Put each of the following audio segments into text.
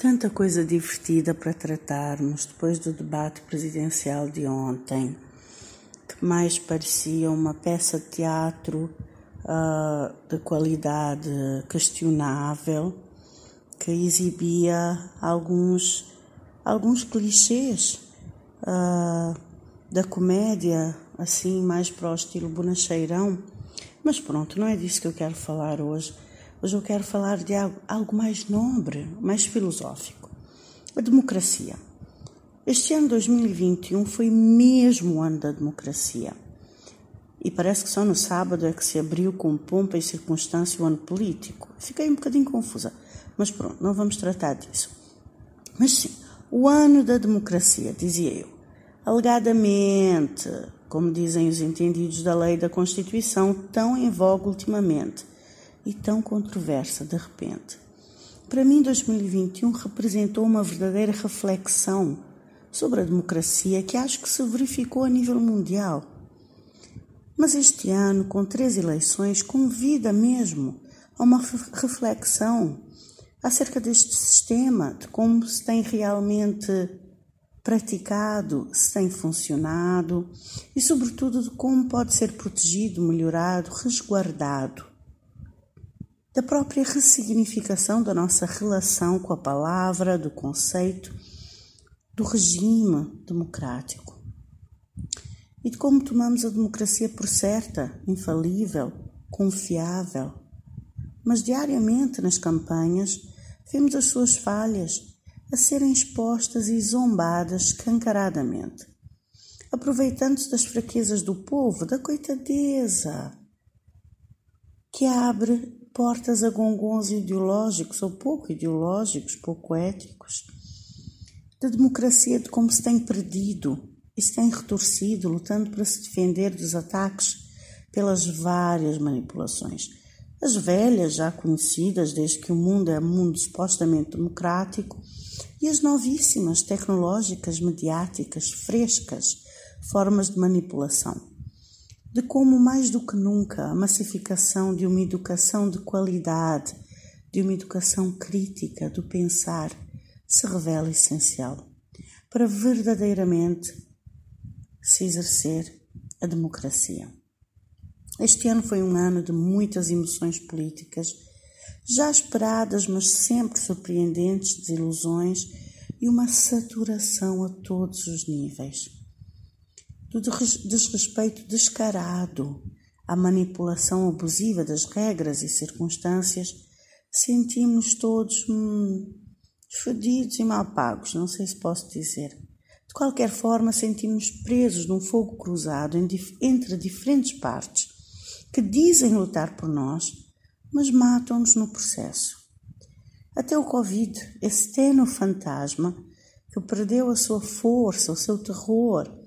Tanta coisa divertida para tratarmos depois do debate presidencial de ontem, que mais parecia uma peça de teatro uh, de qualidade questionável, que exibia alguns, alguns clichês uh, da comédia, assim, mais para o estilo bonacheirão. Mas pronto, não é disso que eu quero falar hoje Hoje eu quero falar de algo mais nobre, mais filosófico. A democracia. Este ano 2021 foi mesmo o ano da democracia. E parece que só no sábado é que se abriu com pompa e circunstância o ano político. Fiquei um bocadinho confusa, mas pronto, não vamos tratar disso. Mas sim, o ano da democracia, dizia eu. Alegadamente, como dizem os entendidos da lei da Constituição, tão em voga ultimamente e tão controversa de repente. Para mim, 2021 representou uma verdadeira reflexão sobre a democracia que acho que se verificou a nível mundial. Mas este ano, com três eleições, convida mesmo a uma reflexão acerca deste sistema, de como se tem realmente praticado, se tem funcionado e, sobretudo, de como pode ser protegido, melhorado, resguardado da própria ressignificação da nossa relação com a palavra, do conceito, do regime democrático. E de como tomamos a democracia por certa, infalível, confiável. Mas diariamente nas campanhas vemos as suas falhas a serem expostas e zombadas escancaradamente, aproveitando-se das fraquezas do povo, da coitadeza, que abre portas a gongons ideológicos ou pouco ideológicos, pouco éticos, da democracia de como se tem perdido e se tem retorcido, lutando para se defender dos ataques pelas várias manipulações. As velhas, já conhecidas desde que o mundo é um mundo supostamente democrático, e as novíssimas, tecnológicas, mediáticas, frescas formas de manipulação de como, mais do que nunca, a massificação de uma educação de qualidade, de uma educação crítica do pensar, se revela essencial para verdadeiramente se exercer a democracia. Este ano foi um ano de muitas emoções políticas, já esperadas, mas sempre surpreendentes desilusões e uma saturação a todos os níveis do desrespeito descarado à manipulação abusiva das regras e circunstâncias, sentimos todos hum, fedidos e mal pagos, não sei se posso dizer. De qualquer forma, sentimos presos num fogo cruzado entre diferentes partes que dizem lutar por nós, mas matam-nos no processo. Até o Covid, esse tênue fantasma que perdeu a sua força, o seu terror,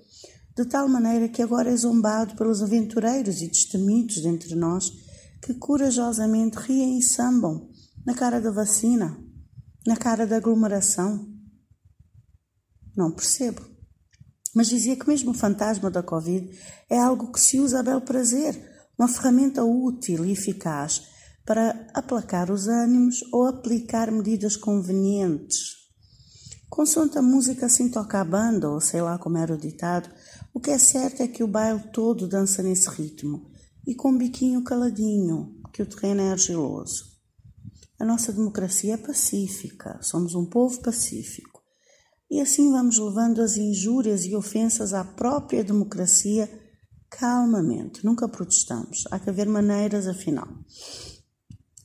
de tal maneira que agora é zombado pelos aventureiros e destemidos dentre nós que corajosamente riem e sambam na cara da vacina, na cara da aglomeração. Não percebo. Mas dizia que mesmo o fantasma da Covid é algo que se usa a bel prazer, uma ferramenta útil e eficaz para aplacar os ânimos ou aplicar medidas convenientes. Consoante a música assim toca a banda, ou sei lá como era o ditado, o que é certo é que o baile todo dança nesse ritmo e com um biquinho caladinho, que o terreno é argiloso. A nossa democracia é pacífica, somos um povo pacífico. E assim vamos levando as injúrias e ofensas à própria democracia calmamente, nunca protestamos. Há que haver maneiras, afinal.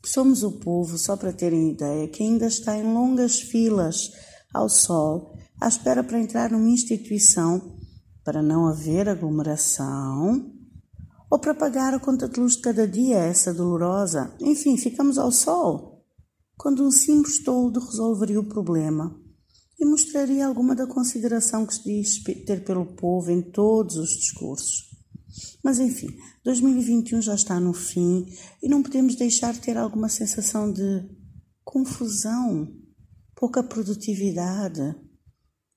Somos o povo, só para terem ideia, que ainda está em longas filas ao sol, à espera para entrar numa instituição para não haver aglomeração, ou para pagar a conta de luz de cada dia, essa dolorosa. Enfim, ficamos ao sol. Quando um simples toldo resolveria o problema e mostraria alguma da consideração que se diz ter pelo povo em todos os discursos. Mas enfim, 2021 já está no fim e não podemos deixar de ter alguma sensação de confusão, pouca produtividade,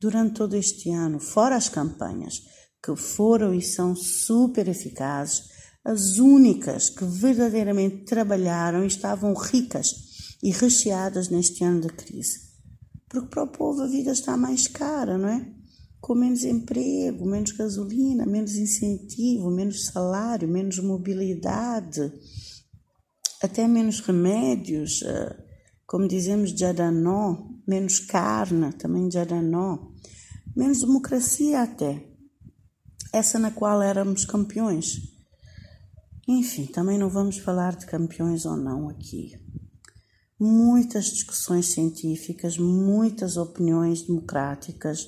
durante todo este ano, fora as campanhas, que foram e são super eficazes, as únicas que verdadeiramente trabalharam e estavam ricas e recheadas neste ano de crise. Porque para o povo a vida está mais cara, não é? Com menos emprego, menos gasolina, menos incentivo, menos salário, menos mobilidade, até menos remédios, eh, como dizemos, de aranó, menos carne, também de aranó, menos democracia até, essa na qual éramos campeões. Enfim, também não vamos falar de campeões ou não aqui muitas discussões científicas, muitas opiniões democráticas,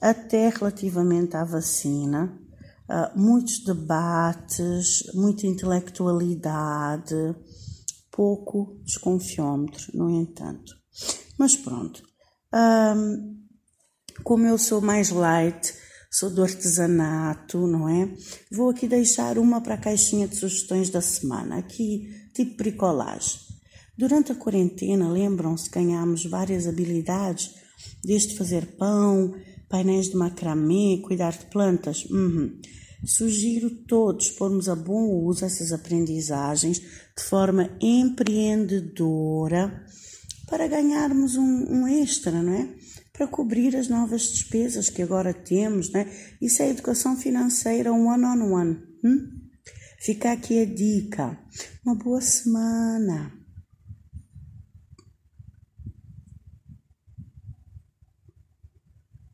até relativamente à vacina, uh, muitos debates, muita intelectualidade, pouco desconfiômetro, no entanto. Mas pronto, um, como eu sou mais light, sou do artesanato, não é? Vou aqui deixar uma para a caixinha de sugestões da semana, aqui tipo bricolagem. Durante a quarentena, lembram-se, ganhámos várias habilidades, desde fazer pão, painéis de macramê, cuidar de plantas. Uhum. Sugiro todos pormos a bom uso essas aprendizagens de forma empreendedora para ganharmos um, um extra, não é? Para cobrir as novas despesas que agora temos, não é? Isso é educação financeira one-on-one. -on -one. Hum? Fica aqui a dica. Uma boa semana.